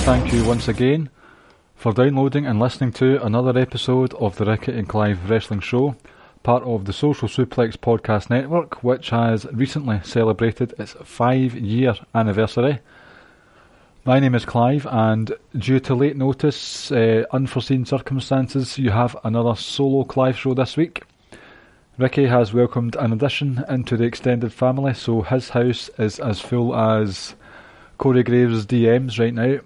Thank you once again for downloading and listening to another episode of the Ricky and Clive Wrestling Show, part of the Social Suplex Podcast Network, which has recently celebrated its five year anniversary. My name is Clive, and due to late notice, uh, unforeseen circumstances, you have another solo Clive show this week. Ricky has welcomed an addition into the extended family, so his house is as full as Corey Graves' DMs right now.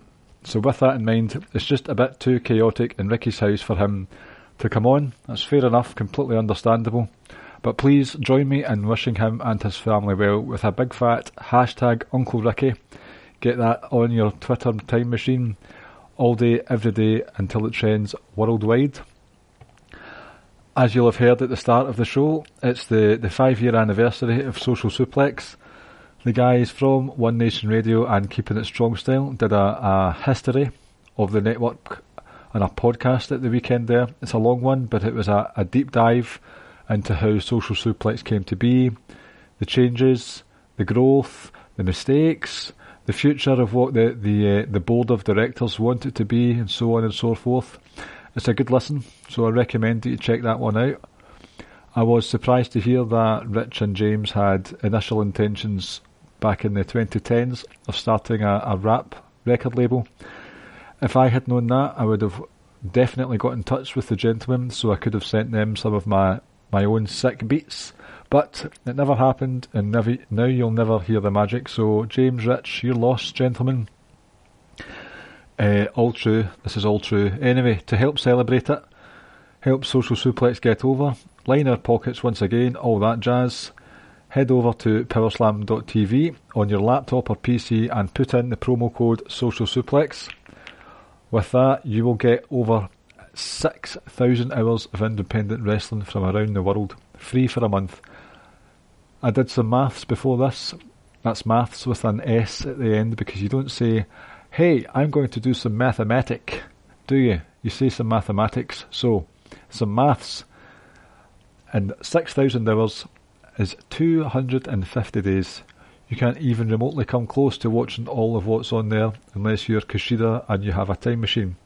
So with that in mind, it's just a bit too chaotic in Ricky's house for him to come on. That's fair enough, completely understandable. But please join me in wishing him and his family well with a big fat hashtag Uncle Ricky. Get that on your Twitter time machine all day, every day until it trends worldwide. As you'll have heard at the start of the show, it's the, the five year anniversary of Social Suplex. The guys from One Nation Radio and Keeping It Strong Style did a, a history of the network and a podcast at the weekend there. It's a long one, but it was a, a deep dive into how Social Suplex came to be, the changes, the growth, the mistakes, the future of what the the uh, the board of directors want it to be, and so on and so forth. It's a good listen, so I recommend that you check that one out. I was surprised to hear that Rich and James had initial intentions back in the 2010s of starting a, a rap record label. If I had known that, I would have definitely got in touch with the gentlemen so I could have sent them some of my, my own sick beats. But it never happened, and now you'll never hear the magic. So, James Rich, you're lost, gentlemen. Uh, all true. This is all true. Anyway, to help celebrate it, help Social Suplex get over, line our pockets once again, all that jazz head over to powerslam.tv on your laptop or PC and put in the promo code Social Suplex. With that, you will get over 6,000 hours of independent wrestling from around the world, free for a month. I did some maths before this. That's maths with an S at the end because you don't say, hey, I'm going to do some mathematic, do you? You say some mathematics. So, some maths. And 6,000 hours is 250 days. You can't even remotely come close to watching all of what's on there unless you're Kushida and you have a time machine.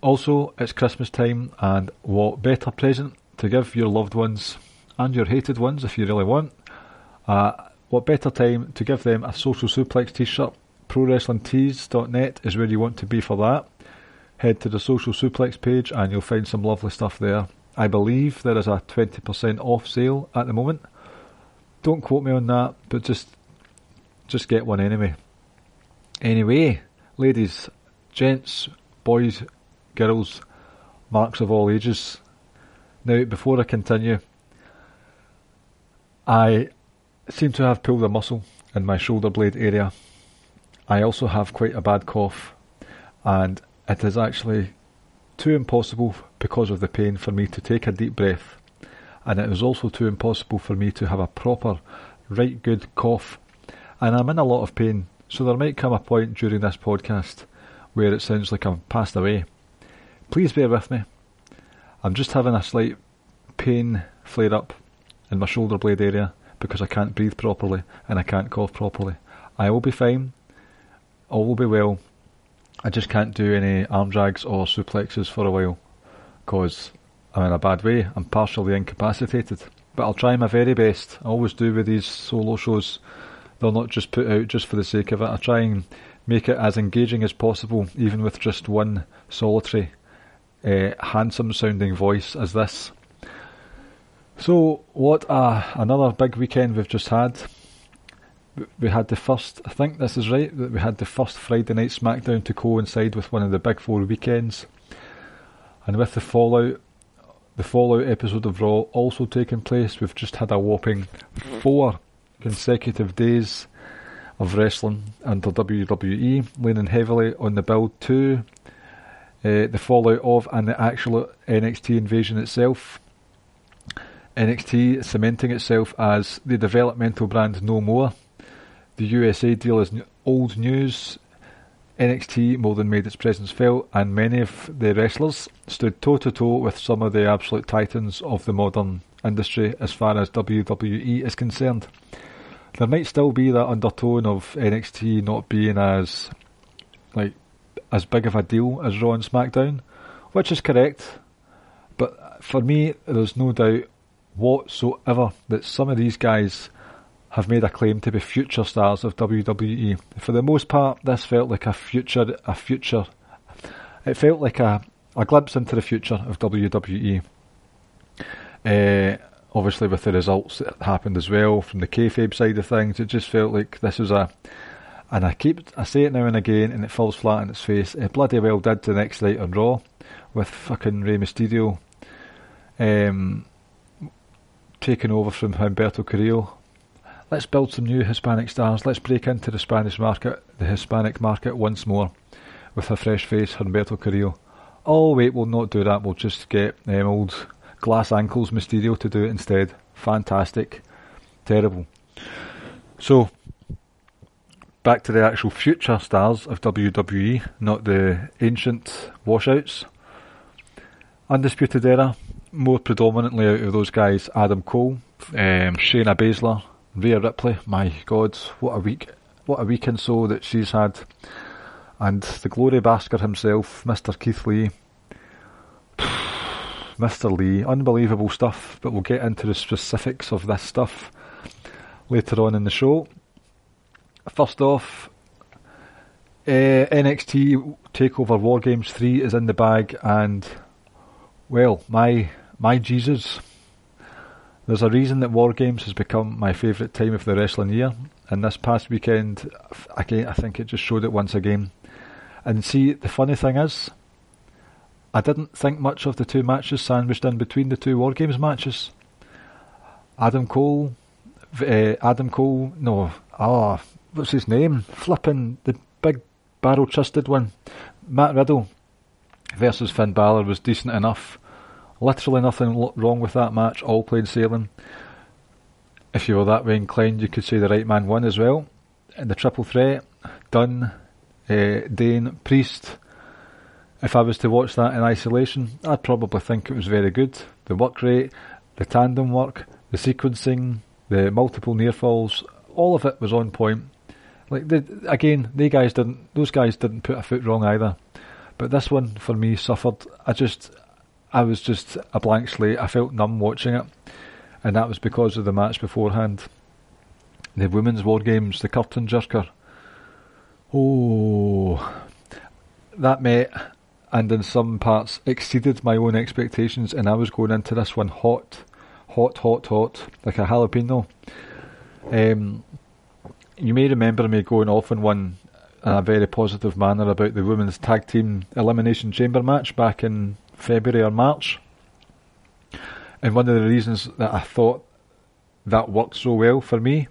Also, it's Christmas time, and what better present to give your loved ones and your hated ones if you really want? Uh, what better time to give them a Social Suplex t shirt? ProWrestlingTees.net is where you want to be for that. Head to the Social Suplex page and you'll find some lovely stuff there. I believe there is a 20% off sale at the moment. Don't quote me on that, but just just get one anyway. Anyway, ladies, gents, boys, girls, marks of all ages. Now, before I continue, I seem to have pulled a muscle in my shoulder blade area. I also have quite a bad cough, and it is actually too impossible because of the pain for me to take a deep breath, and it was also too impossible for me to have a proper, right good cough. And I'm in a lot of pain, so there might come a point during this podcast where it sounds like I'm passed away. Please bear with me. I'm just having a slight pain flare up in my shoulder blade area because I can't breathe properly and I can't cough properly. I will be fine. all will be well. I just can't do any arm drags or suplexes for a while because I'm in a bad way. I'm partially incapacitated. But I'll try my very best. I always do with these solo shows. They're not just put out just for the sake of it. I try and make it as engaging as possible, even with just one solitary, uh, handsome sounding voice as this. So, what a, another big weekend we've just had. We had the first, I think this is right, that we had the first Friday night SmackDown to coincide with one of the big four weekends. And with the Fallout, the Fallout episode of Raw also taking place, we've just had a whopping four consecutive days of wrestling under WWE, leaning heavily on the build to uh, the fallout of and the actual NXT invasion itself. NXT cementing itself as the developmental brand no more. The USA deal is old news. NXT more than made its presence felt, and many of the wrestlers stood toe to toe with some of the absolute titans of the modern industry as far as WWE is concerned. There might still be that undertone of NXT not being as like as big of a deal as Raw and SmackDown, which is correct. But for me, there's no doubt whatsoever that some of these guys have made a claim to be future stars of WWE. For the most part, this felt like a future, a future. It felt like a, a glimpse into the future of WWE. Uh, obviously, with the results that happened as well from the kayfabe side of things, it just felt like this was a. And I keep, I say it now and again, and it falls flat in its face. It bloody well did the next night on Raw, with fucking Rey Mysterio. Um, taking over from Humberto Carrillo. Let's build some new Hispanic stars. Let's break into the Spanish market, the Hispanic market once more, with a fresh face, Humberto Carrillo. Oh wait, we'll not do that. We'll just get um, old glass ankles Mysterio to do it instead. Fantastic. Terrible. So, back to the actual future stars of WWE, not the ancient washouts. Undisputed Era, more predominantly out of those guys, Adam Cole, um, Shayna Baszler, Rhea Ripley. My God, what a week! What a weekend so that she's had, and the glory bastard himself, Mr. Keith Lee. Mr. Lee, unbelievable stuff, but we'll get into the specifics of this stuff later on in the show. First off, uh, NXT Takeover War Games 3 is in the bag, and well, my my Jesus, there's a reason that War Games has become my favourite time of the wrestling year, and this past weekend, I think it just showed it once again. And see, the funny thing is, I didn't think much of the two matches sandwiched in between the two War Games matches. Adam Cole, uh, Adam Cole, no, ah, oh, what's his name? Flipping the big barrel-chested one, Matt Riddle versus Finn Balor was decent enough. Literally nothing wrong with that match, all plain sailing. If you were that way inclined, you could say the right man won as well. In the triple threat, Dunne, uh, Dain, Priest. If I was to watch that in isolation, I'd probably think it was very good. The work rate, the tandem work, the sequencing, the multiple near falls, all of it was on point. Like the, again, they guys didn't; those guys didn't put a foot wrong either. But this one for me suffered. I just, I was just a blank slate. I felt numb watching it, and that was because of the match beforehand. The women's war games, the curtain jerker. Oh, that met and in some parts exceeded my own expectations, and I was going into this one hot, hot, hot, hot, like a jalapeno. Um, you may remember me going off on one in a very positive manner about the women's tag team elimination chamber match back in February or March. And one of the reasons that I thought that worked so well for me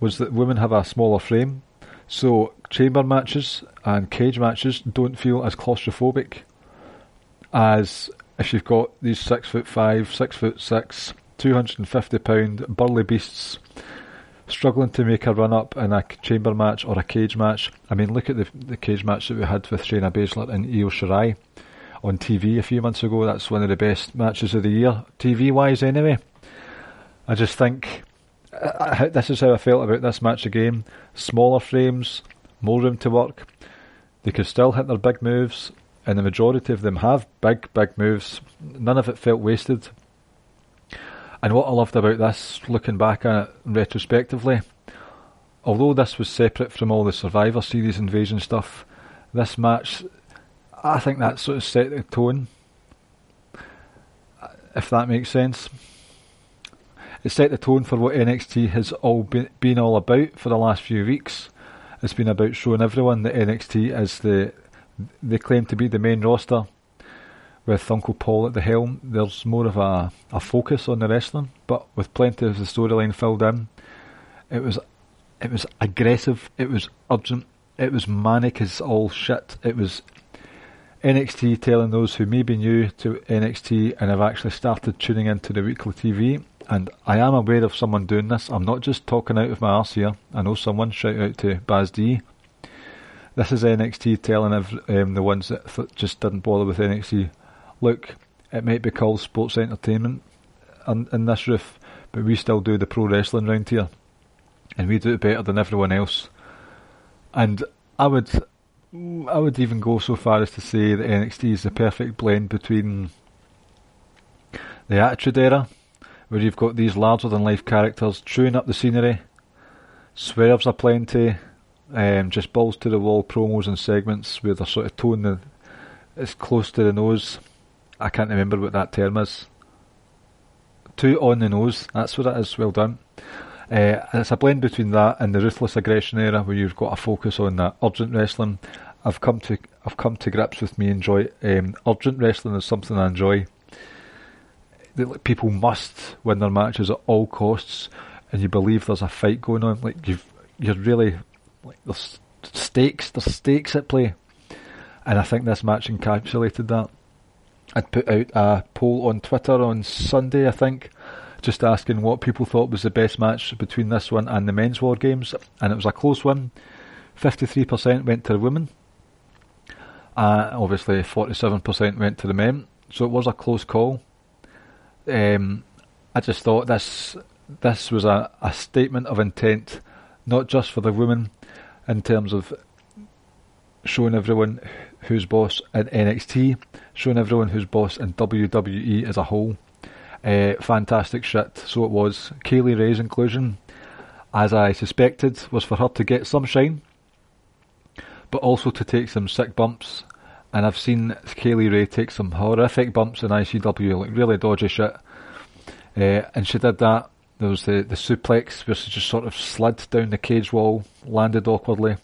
was that women have a smaller frame, so chamber matches and cage matches don't feel as claustrophobic as if you've got these six foot five, six foot six, two hundred and fifty pound burly beasts struggling to make a run up in a chamber match or a cage match. I mean, look at the the cage match that we had with Shayna Baszler and Io Shirai on TV a few months ago. That's one of the best matches of the year, TV wise, anyway. I just think uh, this is how I felt about this match again. Smaller frames, more room to work. They could still hit their big moves, and the majority of them have big, big moves. None of it felt wasted. And what I loved about this, looking back at it retrospectively, although this was separate from all the Survivor Series invasion stuff, this match, I think that sort of set the tone, if that makes sense. It set the tone for what NXT has all been, been all about for the last few weeks. It's been about showing everyone that NXT is the they claim to be the main roster. With Uncle Paul at the helm, there's more of a, a focus on the wrestling, but with plenty of the storyline filled in. It was it was aggressive, it was urgent, it was manic as all shit. It was NXT telling those who may be new to NXT and have actually started tuning into the weekly TV. And I am aware of someone doing this. I'm not just talking out of my arse here. I know someone. Shout out to Baz D. This is NXT telling um, the ones that th- just didn't bother with NXT. Look, it might be called sports entertainment in, in this roof, but we still do the pro wrestling round here, and we do it better than everyone else. And I would, I would even go so far as to say that NXT is the perfect blend between the Attitude Era, where you've got these larger than life characters chewing up the scenery, swerves are plenty, um, just balls to the wall promos and segments where they're sort of tone the, it's close to the nose. I can't remember what that term is. Too on the nose, that's what it is, well done. Uh, it's a blend between that and the ruthless aggression era, where you've got a focus on that urgent wrestling. I've come to I've come to grips with me enjoy um, urgent wrestling is something I enjoy. People must win their matches at all costs, and you believe there's a fight going on. Like you've you're really like there's stakes, there's stakes at play, and I think this match encapsulated that. I'd put out a poll on Twitter on Sunday, I think, just asking what people thought was the best match between this one and the men's war games, and it was a close one. 53% went to the women. Uh, obviously, 47% went to the men, so it was a close call. Um, I just thought this this was a, a statement of intent, not just for the women, in terms of showing everyone who's boss in NXT, showing everyone who's boss in WWE as a whole. Uh, fantastic shit. So it was. Kay Lee Ray's inclusion, as I suspected, was for her to get some shine, but also to take some sick bumps. And I've seen Kaylee Ray take some horrific bumps in ICW, like really dodgy shit. Uh, and she did that. There was the, the suplex where she just sort of slid down the cage wall, landed awkwardly.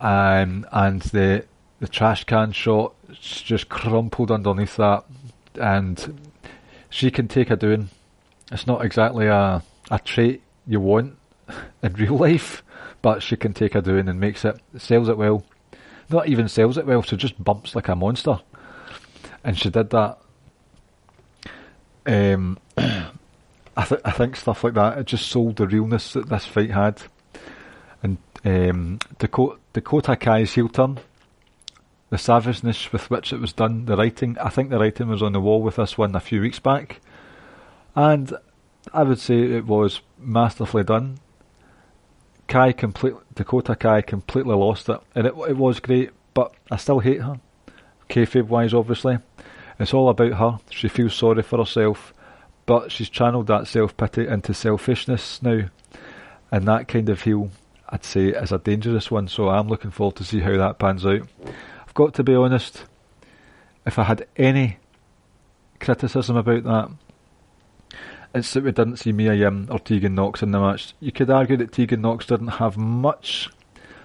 Um, and the the trash can shot just crumpled underneath that, and she can take a doing. It's not exactly a a trait you want in real life, but she can take a doing and makes it sells it well. Not even sells it well, so just bumps like a monster, and she did that. Um, I, th- I think stuff like that it just sold the realness that this fight had, and um, Dakota, Dakota Kai's heel turn the savageness with which it was done, the writing. I think the writing was on the wall with this one a few weeks back, and I would say it was masterfully done. Kai Dakota Kai completely lost it, and it it was great, but I still hate her. Kayfabe wise, obviously, it's all about her. She feels sorry for herself, but she's channeled that self pity into selfishness now, and that kind of heel, I'd say, is a dangerous one. So I'm looking forward to see how that pans out got to be honest, if I had any criticism about that, it's that we didn't see Mia Yim or Tegan Knox in the match. You could argue that Tegan Knox didn't have much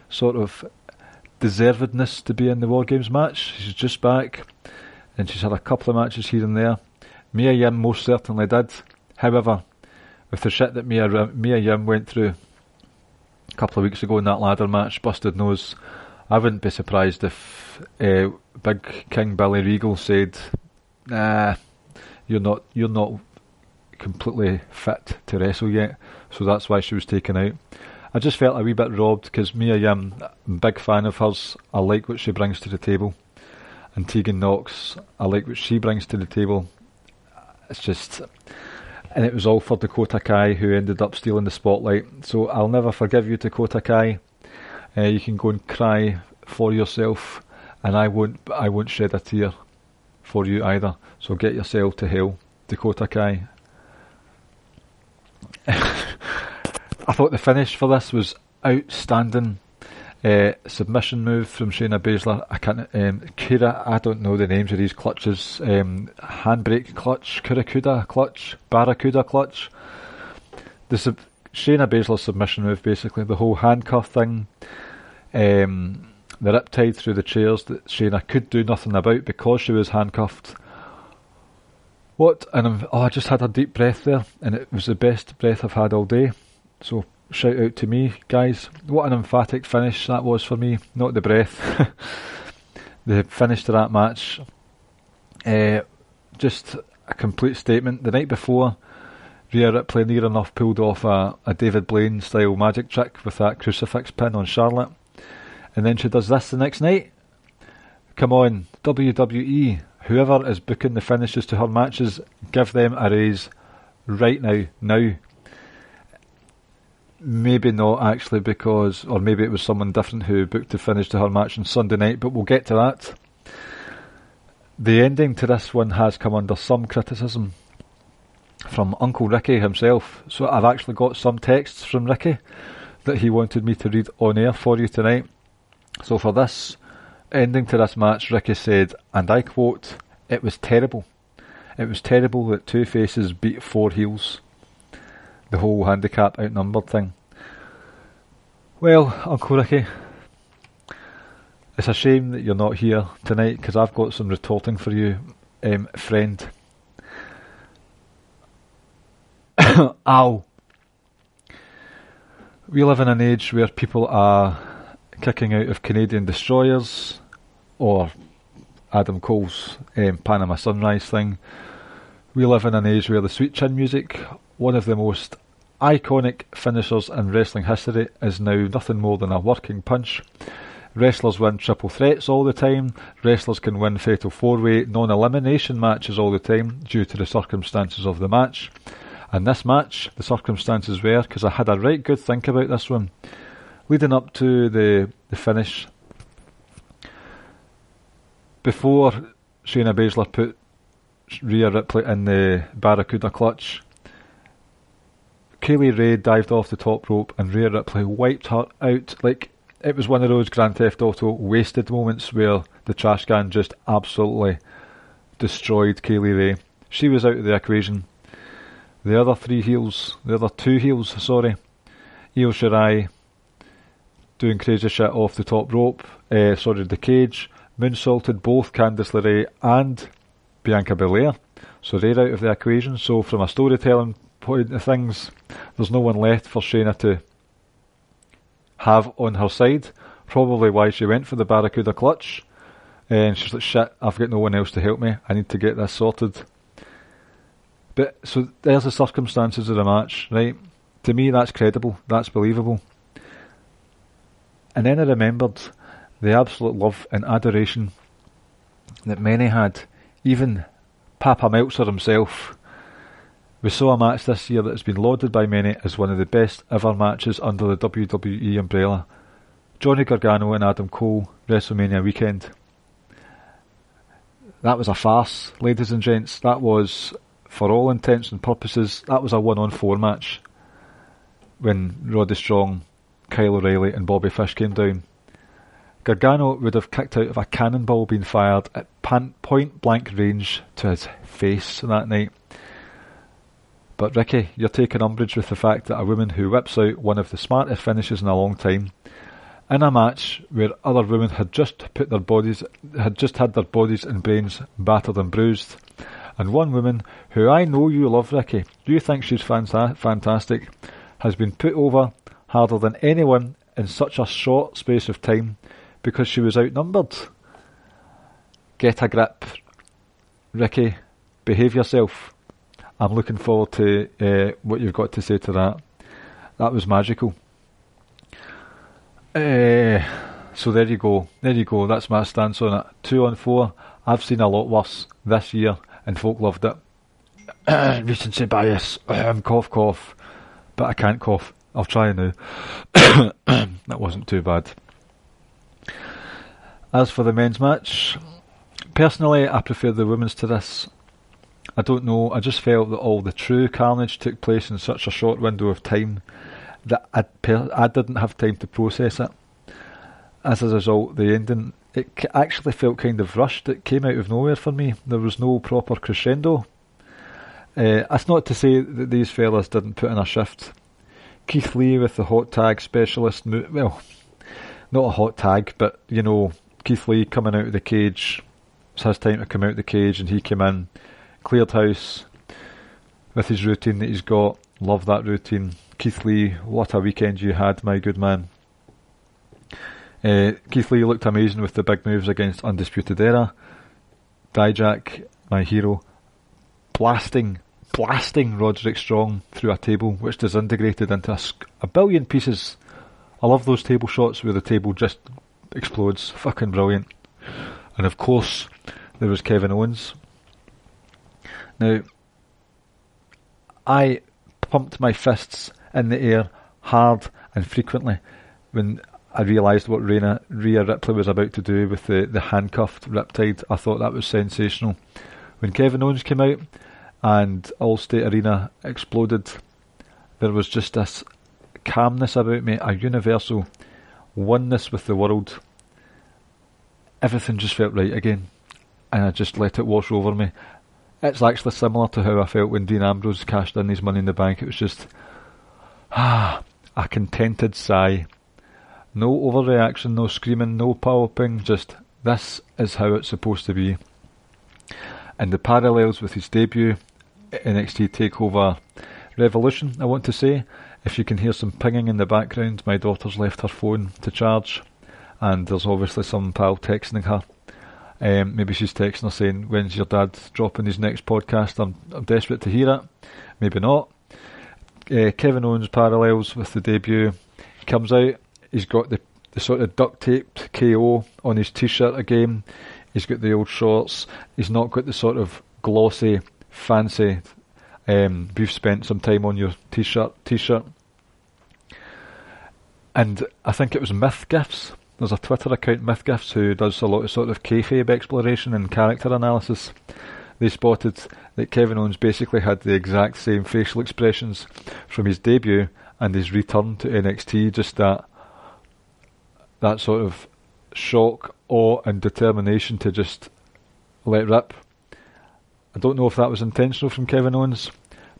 sort of deservedness to be in the War Games match. She's just back, and she's had a couple of matches here and there. Mia Yim most certainly did. However, with the shit that Mia, Mia Yim went through a couple of weeks ago in that ladder match, busted nose, I wouldn't be surprised if uh, Big King Billy Regal said, "Nah, you're not, you're not completely fit to wrestle yet." So that's why she was taken out. I just felt a wee bit robbed because Yim, I'm a big fan of hers. I like what she brings to the table, and Tegan Knox, I like what she brings to the table. It's just, and it was all for Dakota Kai who ended up stealing the spotlight. So I'll never forgive you, Dakota Kai. Uh, you can go and cry for yourself, and I won't. I won't shed a tear for you either. So get yourself to hell, Dakota Kai. I thought the finish for this was outstanding. Uh, submission move from Shayna Baszler. I can't. Um, Kira. I don't know the names of these clutches. Um, handbrake clutch, Kurakuda clutch, Barracuda clutch. The sub- Shayna Baszler submission move, basically the whole handcuff thing. Um, the riptide through the chairs that Shayna could do nothing about because she was handcuffed. What? And oh, I just had a deep breath there, and it was the best breath I've had all day. So shout out to me, guys. What an emphatic finish that was for me, not the breath. the finish to that match. Uh, just a complete statement. The night before, Rhea Ripley near enough pulled off a, a David Blaine style magic trick with that crucifix pin on Charlotte. And then she does this the next night. Come on, WWE, whoever is booking the finishes to her matches, give them a raise right now, now. Maybe not actually because, or maybe it was someone different who booked the finish to her match on Sunday night, but we'll get to that. The ending to this one has come under some criticism from Uncle Ricky himself. So I've actually got some texts from Ricky that he wanted me to read on air for you tonight. So for this ending to this match, Ricky said, and I quote, It was terrible. It was terrible that two faces beat four heels the whole handicap outnumbered thing. Well, Uncle Ricky, it's a shame that you're not here tonight because I've got some retorting for you, um, friend. Ow. We live in an age where people are kicking out of Canadian destroyers or Adam Cole's um, Panama Sunrise thing. We live in an age where the sweet chin music, one of the most iconic finishers in wrestling history is now nothing more than a working punch. Wrestlers win triple threats all the time. Wrestlers can win fatal four way non elimination matches all the time due to the circumstances of the match. And this match, the circumstances were, because I had a right good think about this one, leading up to the, the finish. Before Shayna Baszler put Rhea Ripley in the Barracuda clutch, Kay Lee Ray dived off the top rope and Rhea Ripley wiped her out like it was one of those Grand Theft Auto wasted moments where the trash can just absolutely destroyed Kay Lee Ray. She was out of the equation. The other three heels, the other two heels, sorry, Io Shirai doing crazy shit off the top rope, uh, sorry, the cage, moonsaulted both Candice LeRae and Bianca Belair. So they're out of the equation. So from a storytelling point of things, there's no one left for Shayna to have on her side. Probably why she went for the Barracuda clutch. And she's like, shit, I've got no one else to help me. I need to get this sorted. But so there's the circumstances of the match, right? To me, that's credible. That's believable. And then I remembered the absolute love and adoration that many had, even Papa Meltzer himself. We saw a match this year that has been lauded by many as one of the best ever matches under the WWE umbrella. Johnny Gargano and Adam Cole, WrestleMania weekend. That was a farce, ladies and gents. That was, for all intents and purposes, that was a one on four match when Roddy Strong Kyle O'Reilly and Bobby Fish came down. Gargano would have kicked out of a cannonball being fired at point blank range to his face that night. But Ricky, you're taking umbrage with the fact that a woman who whips out one of the smartest finishes in a long time, in a match where other women had just put their bodies had just had their bodies and brains battered and bruised, and one woman who I know you love, Ricky, do you think she's fanta- fantastic, has been put over harder than anyone in such a short space of time because she was outnumbered. Get a grip. Ricky, behave yourself. I'm looking forward to uh, what you've got to say to that. That was magical. Uh, so there you go. There you go. That's my stance on it. Two on four. I've seen a lot worse this year, and folk loved it. Recency bias. Um, cough, cough. But I can't cough. I'll try now. that wasn't too bad. As for the men's match, personally, I prefer the women's to this. I don't know, I just felt that all the true carnage took place in such a short window of time that I, I didn't have time to process it. As a result, the ending it actually felt kind of rushed. It came out of nowhere for me. There was no proper crescendo. Uh, that's not to say that these fellas didn't put in a shift. Keith Lee with the hot tag specialist, mo- well, not a hot tag, but you know, Keith Lee coming out of the cage. It's his time to come out of the cage, and he came in, cleared house with his routine that he's got. Love that routine. Keith Lee, what a weekend you had, my good man. Uh, Keith Lee looked amazing with the big moves against Undisputed Era. Dijak, my hero, blasting, blasting Roderick Strong through a table which disintegrated into a, a billion pieces. I love those table shots where the table just explodes. Fucking brilliant. And of course, there was Kevin Owens. Now, I pumped my fists in the air hard and frequently when I realised what Rhea, Rhea Ripley was about to do with the, the handcuffed Riptide. I thought that was sensational. When Kevin Owens came out and Allstate Arena exploded, there was just this calmness about me, a universal oneness with the world. Everything just felt right again, and I just let it wash over me. It's actually similar to how I felt when Dean Ambrose cashed in his money in the bank. It was just, ah, a contented sigh no overreaction, no screaming, no popping, just this is how it's supposed to be. And the parallels with his debut, NXT TakeOver Revolution, I want to say, if you can hear some pinging in the background, my daughter's left her phone to charge, and there's obviously some pal texting her. Um, maybe she's texting her saying, When's your dad dropping his next podcast? I'm, I'm desperate to hear it. Maybe not. Uh, Kevin Owens parallels with the debut. He comes out He's got the, the sort of duct taped KO on his t-shirt again. He's got the old shorts. He's not got the sort of glossy, fancy. Um, we've spent some time on your t-shirt. T-shirt. And I think it was Myth Gifts. There's a Twitter account, Myth Gifts, who does a lot of sort of kayfabe exploration and character analysis. They spotted that Kevin Owens basically had the exact same facial expressions from his debut and his return to NXT, just that that sort of shock, awe, and determination to just let rip. I don't know if that was intentional from Kevin Owens,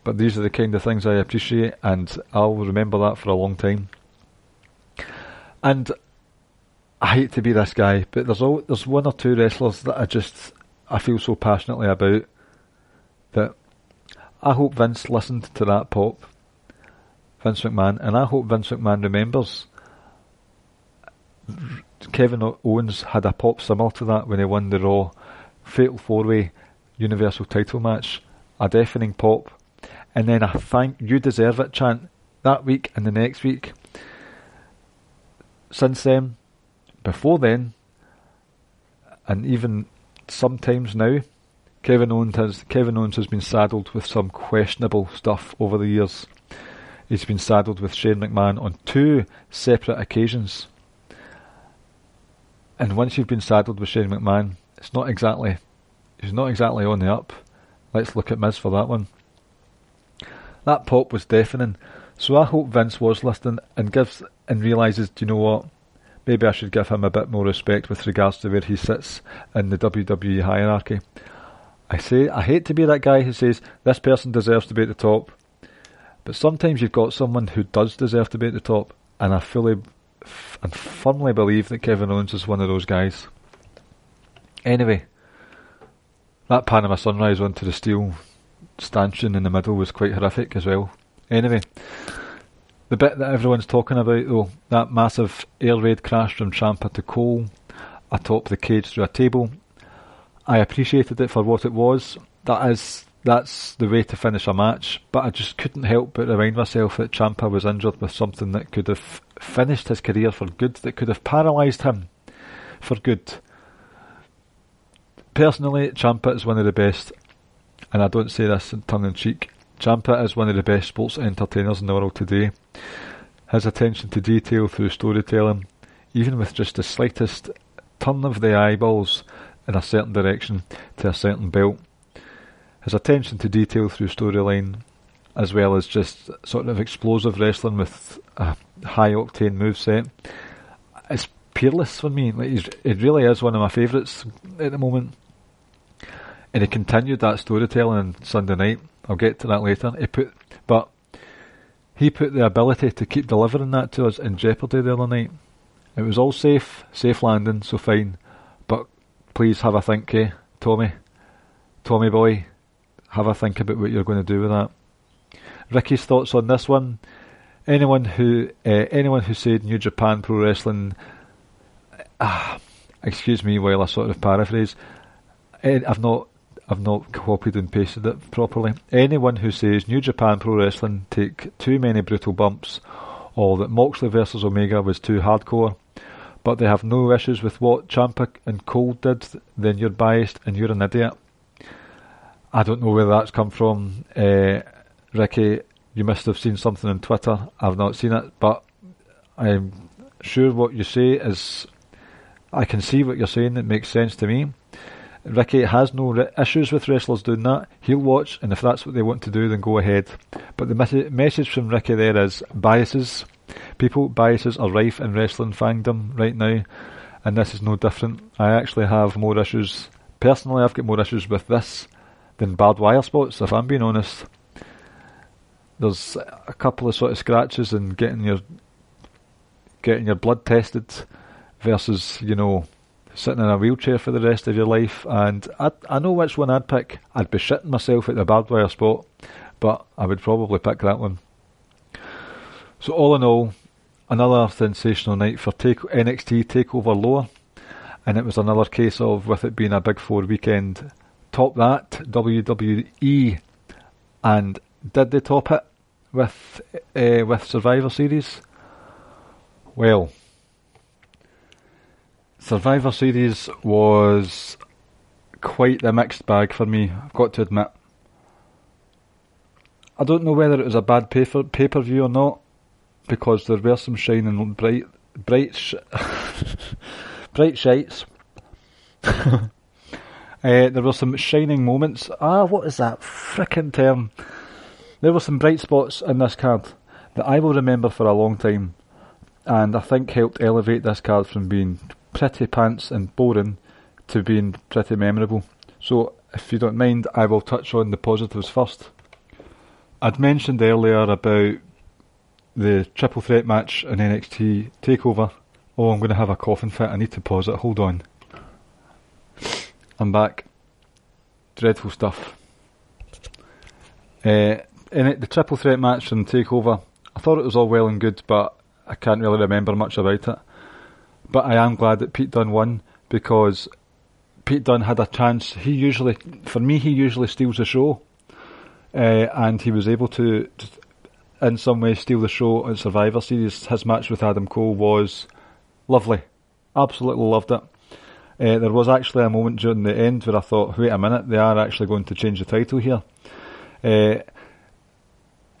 but these are the kind of things I appreciate, and I'll remember that for a long time. And I hate to be this guy, but there's all, there's one or two wrestlers that I just I feel so passionately about that I hope Vince listened to that pop, Vince McMahon, and I hope Vince McMahon remembers Kevin Owens had a pop similar to that when he won the Raw Fatal Four Way Universal title match. A deafening pop. And then a thank you deserve it chant that week and the next week. Since then, before then, and even sometimes now, Kevin Owens has Kevin Owens has been saddled with some questionable stuff over the years. He's been saddled with Shane McMahon on two separate occasions. And once you've been saddled with Shane McMahon, it's not exactly he's not exactly on the up. Let's look at Miz for that one. That pop was deafening, so I hope Vince was listening and gives and realizes, do you know what? Maybe I should give him a bit more respect with regards to where he sits in the WWE hierarchy. I say I hate to be that guy who says this person deserves to be at the top, but sometimes you've got someone who does deserve to be at the top, and I fully and firmly believe that Kevin Owens is one of those guys. Anyway, that Panama Sunrise onto the steel stanchion in the middle was quite horrific as well. Anyway, the bit that everyone's talking about though, that massive air raid crash from Ciampa to Cole atop the cage through a table, I appreciated it for what it was. That is that's the way to finish a match. But I just couldn't help but remind myself that Ciampa was injured with something that could have finished his career for good, that could have paralysed him for good. Personally, Ciampa is one of the best, and I don't say this in tongue in cheek. Ciampa is one of the best sports entertainers in the world today. His attention to detail through storytelling, even with just the slightest turn of the eyeballs in a certain direction to a certain belt. His attention to detail through storyline, as well as just sort of explosive wrestling with a high octane moveset, it's peerless for me. Like he's, it really is one of my favourites at the moment. And he continued that storytelling on Sunday night. I'll get to that later. He put, but he put the ability to keep delivering that to us in jeopardy the other night. It was all safe, safe landing, so fine. But please have a think, eh, Tommy, Tommy boy, have a think about what you're going to do with that. Ricky's thoughts on this one. Anyone who uh, anyone who said New Japan Pro Wrestling, ah, excuse me while I sort of paraphrase, eh, I've not I've not copied and pasted it properly. Anyone who says New Japan Pro Wrestling take too many brutal bumps, or that Moxley versus Omega was too hardcore, but they have no issues with what Ciampa and Cole did, then you're biased and you're an idiot. I don't know where that's come from. Uh, Ricky, you must have seen something on Twitter. I've not seen it, but I'm sure what you say is. I can see what you're saying. It makes sense to me. Ricky has no re- issues with wrestlers doing that. He'll watch, and if that's what they want to do, then go ahead. But the mes- message from Ricky there is biases. People, biases are rife in wrestling fandom right now, and this is no different. I actually have more issues. Personally, I've got more issues with this than barbed wire spots, if I'm being honest. There's a couple of sort of scratches and getting your getting your blood tested versus, you know, sitting in a wheelchair for the rest of your life. And I, I know which one I'd pick. I'd be shitting myself at the barbed wire spot, but I would probably pick that one. So all in all, another sensational night for take, NXT Takeover Lower, and it was another case of with it being a Big Four weekend top that WWE, and did they top it with uh, with Survivor Series? Well, Survivor Series was quite the mixed bag for me. I've got to admit. I don't know whether it was a bad pay per pay per view or not, because there were some shining bright bright sh- bright shites. Uh, there were some shining moments. Ah, what is that frickin' term? There were some bright spots in this card that I will remember for a long time, and I think helped elevate this card from being pretty pants and boring to being pretty memorable. So, if you don't mind, I will touch on the positives first. I'd mentioned earlier about the triple threat match in NXT Takeover. Oh, I'm going to have a coughing fit. I need to pause it. Hold on. I'm back. Dreadful stuff. Uh, in it, the triple threat match from Takeover, I thought it was all well and good, but I can't really remember much about it. But I am glad that Pete Dunne won because Pete Dunne had a chance. He usually, for me, he usually steals the show, uh, and he was able to, to, in some way, steal the show at Survivor Series. His match with Adam Cole was lovely. Absolutely loved it. Uh, there was actually a moment during the end where I thought, wait a minute, they are actually going to change the title here. Uh,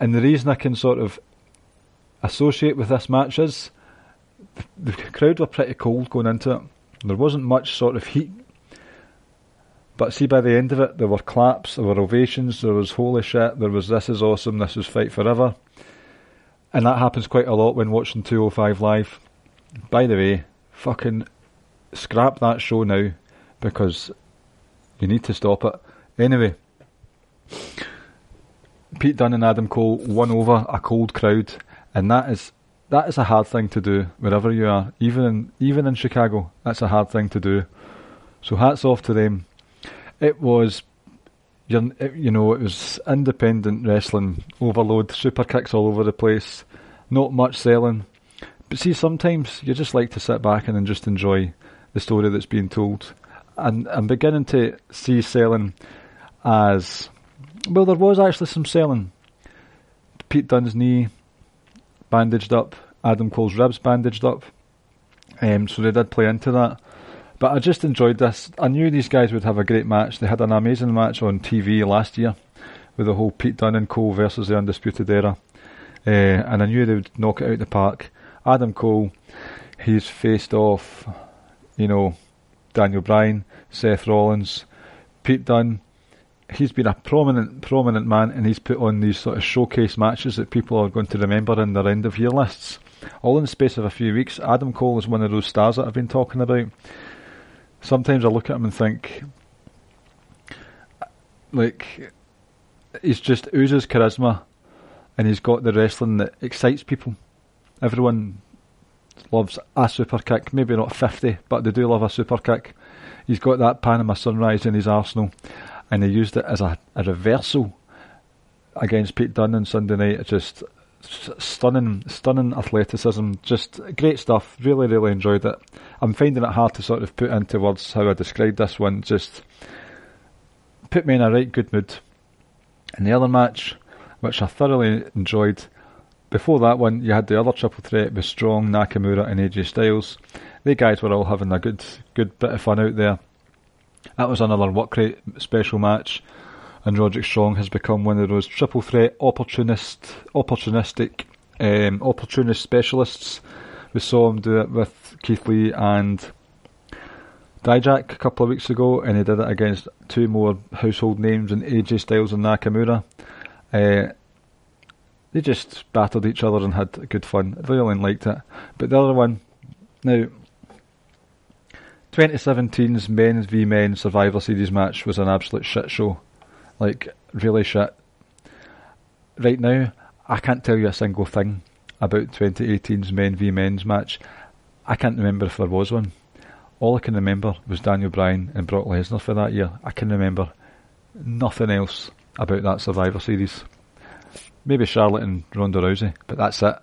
and the reason I can sort of associate with this match is the, the crowd were pretty cold going into it. There wasn't much sort of heat. But see, by the end of it, there were claps, there were ovations, there was holy shit, there was this is awesome, this is fight forever. And that happens quite a lot when watching 205 Live. By the way, fucking scrap that show now because you need to stop it. Anyway, Pete Dunne and Adam Cole won over a cold crowd, and that is that is a hard thing to do wherever you are, even in even in Chicago. That's a hard thing to do. So hats off to them. It was, you know, it was independent wrestling overload, super kicks all over the place, not much selling. But see, sometimes you just like to sit back and just enjoy the story that's being told. And I'm beginning to see selling as well. There was actually some selling. Pete Dunne's knee bandaged up, Adam Cole's ribs bandaged up. Um, so they did play into that. But I just enjoyed this. I knew these guys would have a great match. They had an amazing match on TV last year with the whole Pete Dunne and Cole versus the Undisputed Era. Uh, and I knew they would knock it out the park. Adam Cole, he's faced off you know, Daniel Bryan, Seth Rollins, Pete Dunne. He's been a prominent, prominent man, and he's put on these sort of showcase matches that people are going to remember in their end of year lists. All in the space of a few weeks. Adam Cole is one of those stars that I've been talking about. Sometimes I look at him and think, like, he's just oozes charisma, and he's got the wrestling that excites people. Everyone loves a super kick, maybe not 50, but they do love a super kick. He's got that Panama Sunrise in his arsenal, and he used it as a, a reversal against Pete Dunne on Sunday night. It's just stunning, stunning athleticism. Just great stuff. Really, really enjoyed it. I'm finding it hard to sort of put into words how I described this one. Just put me in a right good mood. And the other match, which I thoroughly enjoyed, before that one, you had the other triple threat with Strong, Nakamura, and AJ Styles. They guys were all having a good, good bit of fun out there. That was another work rate special match, and Roderick Strong has become one of those triple threat opportunist, opportunistic, um, opportunist specialists. We saw him do it with Keith Lee and Dijak a couple of weeks ago, and he did it against two more household names in AJ Styles and Nakamura. Uh, they just battled each other and had good fun. Really liked it. But the other one, now, 2017's Men v men Survivor Series match was an absolute shit show. Like, really shit. Right now, I can't tell you a single thing about 2018's men v men's match. I can't remember if there was one. All I can remember was Daniel Bryan and Brock Lesnar for that year. I can remember nothing else about that Survivor Series. Maybe Charlotte and Ronda Rousey, but that's it.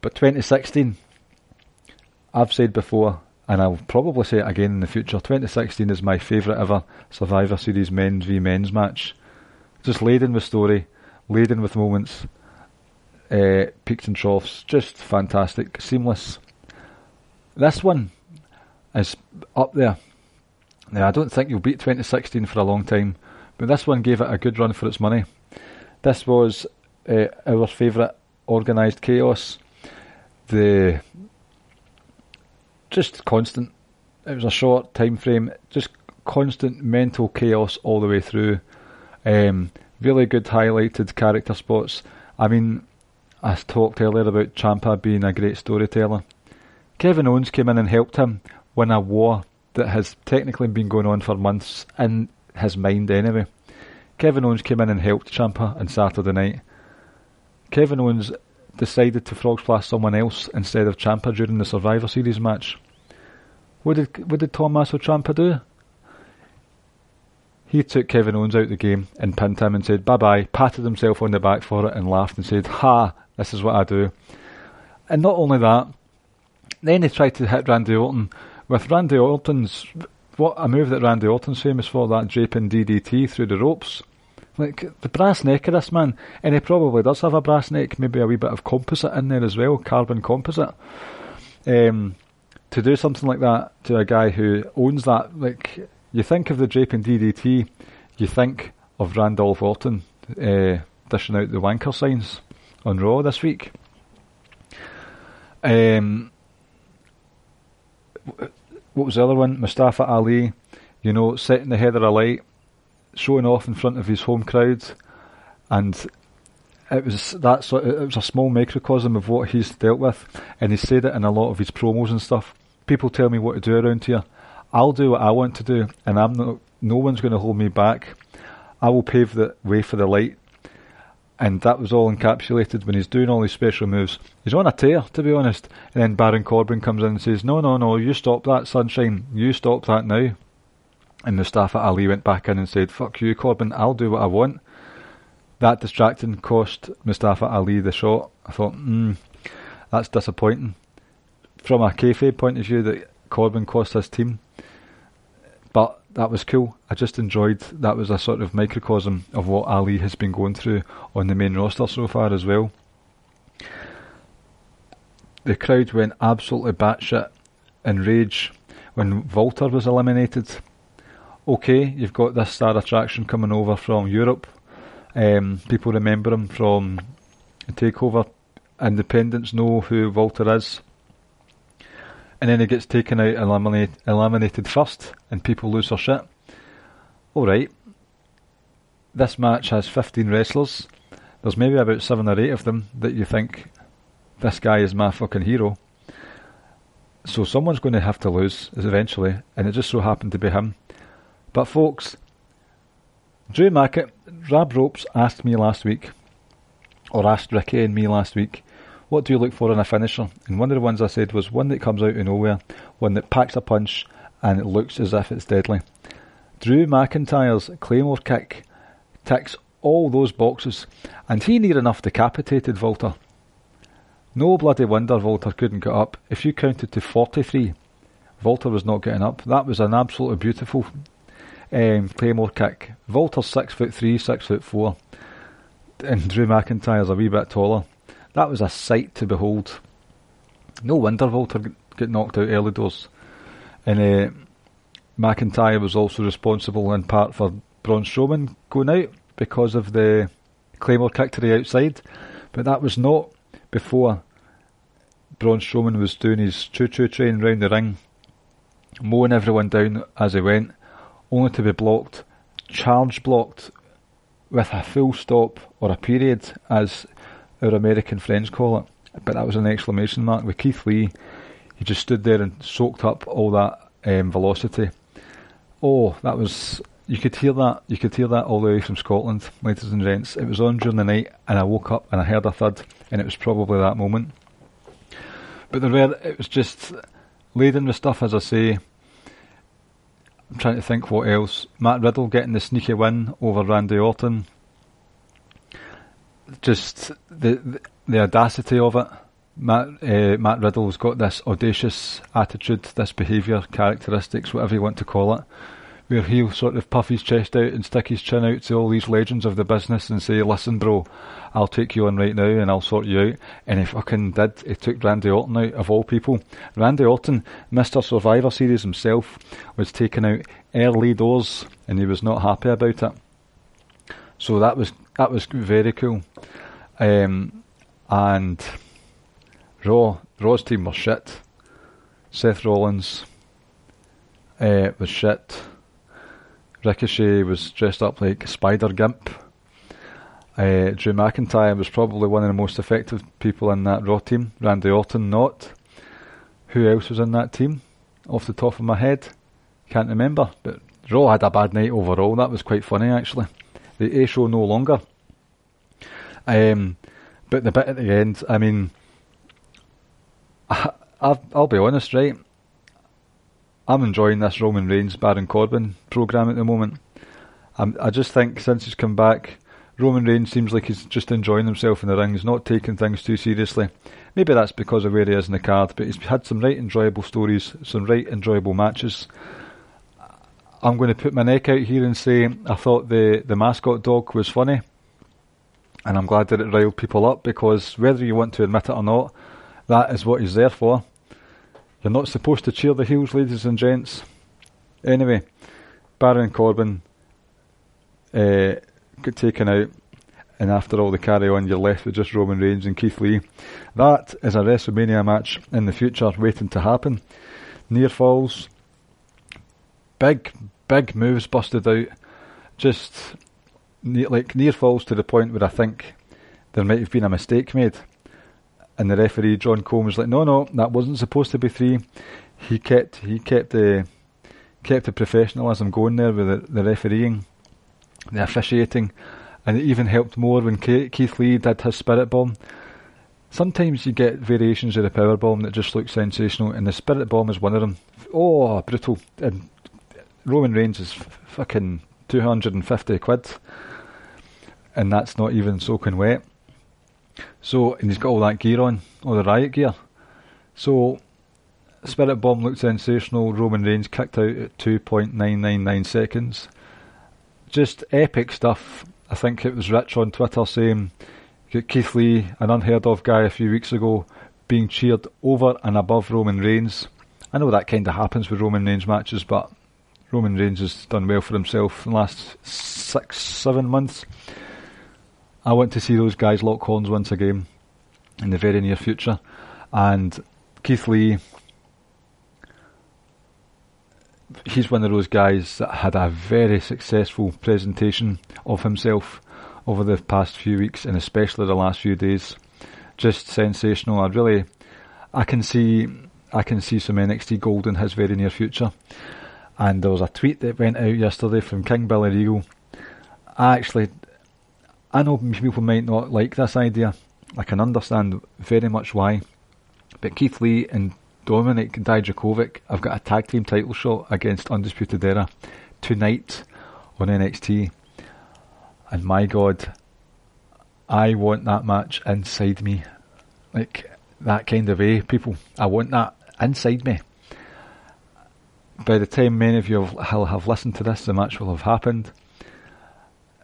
But 2016, I've said before, and I'll probably say it again in the future, 2016 is my favourite ever Survivor Series men's v men's match. Just laden with story, laden with moments, uh, peaks and troughs, just fantastic, seamless. This one is up there. Now, I don't think you'll beat 2016 for a long time, but this one gave it a good run for its money. This was uh, our favourite organised chaos. The just constant. It was a short time frame, just constant mental chaos all the way through. Um, really good highlighted character spots. I mean, I talked earlier about Ciampa being a great storyteller. Kevin Owens came in and helped him win a war that has technically been going on for months in his mind anyway. Kevin Owens came in and helped Ciampa on Saturday night. Kevin Owens decided to frog splash someone else instead of Ciampa during the Survivor Series match. What did what did Tommaso Ciampa do? He took Kevin Owens out of the game and pinned him and said bye bye, patted himself on the back for it and laughed and said, Ha, this is what I do. And not only that, then he tried to hit Randy Orton with Randy Orton's what a move that Randy Orton's famous for, that draping DDT through the ropes. Like the brass neck of this man, and he probably does have a brass neck, maybe a wee bit of composite in there as well, carbon composite. Um, to do something like that to a guy who owns that, like you think of the draping DDT, you think of Randolph Orton uh, dishing out the wanker signs on Raw this week. Um, what was the other one? Mustafa Ali, you know, setting the header alight, showing off in front of his home crowd, and it was that sort. It was a small microcosm of what he's dealt with, and he said it in a lot of his promos and stuff. People tell me what to do around here. I'll do what I want to do, and I'm not. No one's going to hold me back. I will pave the way for the light and that was all encapsulated when he's doing all these special moves. He's on a tear, to be honest. And then Baron Corbin comes in and says, "No, no, no, you stop that, sunshine. You stop that now." And Mustafa Ali went back in and said, "Fuck you, Corbin. I'll do what I want." That distracting cost Mustafa Ali the shot. I thought, hmm, that's disappointing. From a kayfabe point of view, that Corbin cost his team. But that was cool. I just enjoyed that was a sort of microcosm of what Ali has been going through on the main roster so far as well. The crowd went absolutely batshit in rage when Walter was eliminated. Okay, you've got this star attraction coming over from Europe. Um, people remember him from Takeover. Independents know who Walter is. And then he gets taken out and eliminate, eliminated first, and people lose their shit. Alright, this match has 15 wrestlers. There's maybe about 7 or 8 of them that you think, this guy is my fucking hero. So someone's going to have to lose eventually, and it just so happened to be him. But folks, Drew Mackett, Rab Ropes asked me last week, or asked Ricky and me last week, what do you look for in a finisher? And one of the ones I said was one that comes out of nowhere, one that packs a punch and it looks as if it's deadly. Drew McIntyre's Claymore kick ticks all those boxes, and he near enough decapitated Walter. No bloody wonder Walter couldn't get up. If you counted to 43, Walter was not getting up. That was an absolutely beautiful um, Claymore kick. Walter's six foot three, six foot four, and Drew McIntyre's a wee bit taller. That was a sight to behold. No wonder Walter got knocked out early doors. And uh, McIntyre was also responsible in part for Braun Strowman going out because of the Claymore kick to the outside. But that was not before Braun Strowman was doing his choo-choo train round the ring, mowing everyone down as he went, only to be blocked, charge blocked with a full stop or a period, as our American friends call it. But that was an exclamation mark. With Keith Lee, he just stood there and soaked up all that um, velocity. Oh, that was. You could hear that. You could hear that all the way from Scotland, ladies and gents. It was on during the night, and I woke up and I heard a thud, and it was probably that moment. But there were. It was just laden with stuff, as I say. I'm trying to think what else. Matt Riddle getting the sneaky win over Randy Orton just the, the, audacity of it. Matt uh, Matt Riddle's got this audacious attitude, this behaviour, characteristics, whatever you want to call it, where he'll sort of puff his chest out and stick his chin out to all these legends of the business and say, "Listen, bro, I'll take you on right now and I'll sort you out." And he fucking did. He took Randy Orton out of all people. Randy Orton, Mister Survivor Series himself, was taken out early doors, and he was not happy about it. So that was that was very cool. Um, and Raw, Raw's team was shit. Seth Rollins uh, was shit. Ricochet was dressed up like Spider Gimp. Uh, Drew McIntyre was probably one of the most effective people in that Raw team. Randy Orton not. Who else was in that team? Off the top of my head, can't remember. But Raw had a bad night overall. That was quite funny actually. The A show no longer. Um, but the bit at the end, I mean, I, will be honest, right? I'm enjoying this Roman Reigns Baron Corbin program at the moment. I'm, I just think since he's come back, Roman Reigns seems like he's just enjoying himself in the ring. He's not taking things too seriously. Maybe that's because of where he is in the card, but he's had some right enjoyable stories, some right enjoyable matches. I'm going to put my neck out here and say I thought the, the mascot dog was funny and I'm glad that it riled people up because whether you want to admit it or not, that is what he's there for. You're not supposed to cheer the heels, ladies and gents. Anyway, Baron Corbin uh, got taken out, and after all the carry on, you're left with just Roman Reigns and Keith Lee. That is a WrestleMania match in the future waiting to happen. Near falls, big, big moves busted out. Just like near falls to the point where I think there might have been a mistake made. And the referee John Cole was like, "No, no, that wasn't supposed to be three. He kept he kept the kept the professionalism going there with the, the refereeing, the officiating, and it even helped more when Keith Lee did his spirit bomb. Sometimes you get variations of the power bomb that just look sensational, and the spirit bomb is one of them. Oh, brutal! And Roman Reigns is fucking two hundred and fifty quid and that's not even soaking wet. So, and he's got all that gear on, all the riot gear. So, Spirit Bomb looked sensational. Roman Reigns kicked out at 2.999 seconds. Just epic stuff. I think it was Rich on Twitter saying Keith Lee, an unheard of guy a few weeks ago, being cheered over and above Roman Reigns. I know that kind of happens with Roman Reigns matches, but Roman Reigns has done well for himself in the last six, seven months. I want to see those guys lock horns once again in the very near future. And Keith Lee, he's one of those guys that had a very successful presentation of himself over the past few weeks and especially the last few days. Just sensational. I really, I can see, I can see some NXT gold in his very near future. And there was a tweet that went out yesterday from King Billy Regal. I actually, I know people might not like this idea. I can understand very much why. But Keith Lee and Dominik Dijakovic have got a tag team title shot against Undisputed Era tonight on NXT. And my God, I want that match inside me. Like that kind of way, people. I want that inside me. By the time many of you will have listened to this, the match will have happened.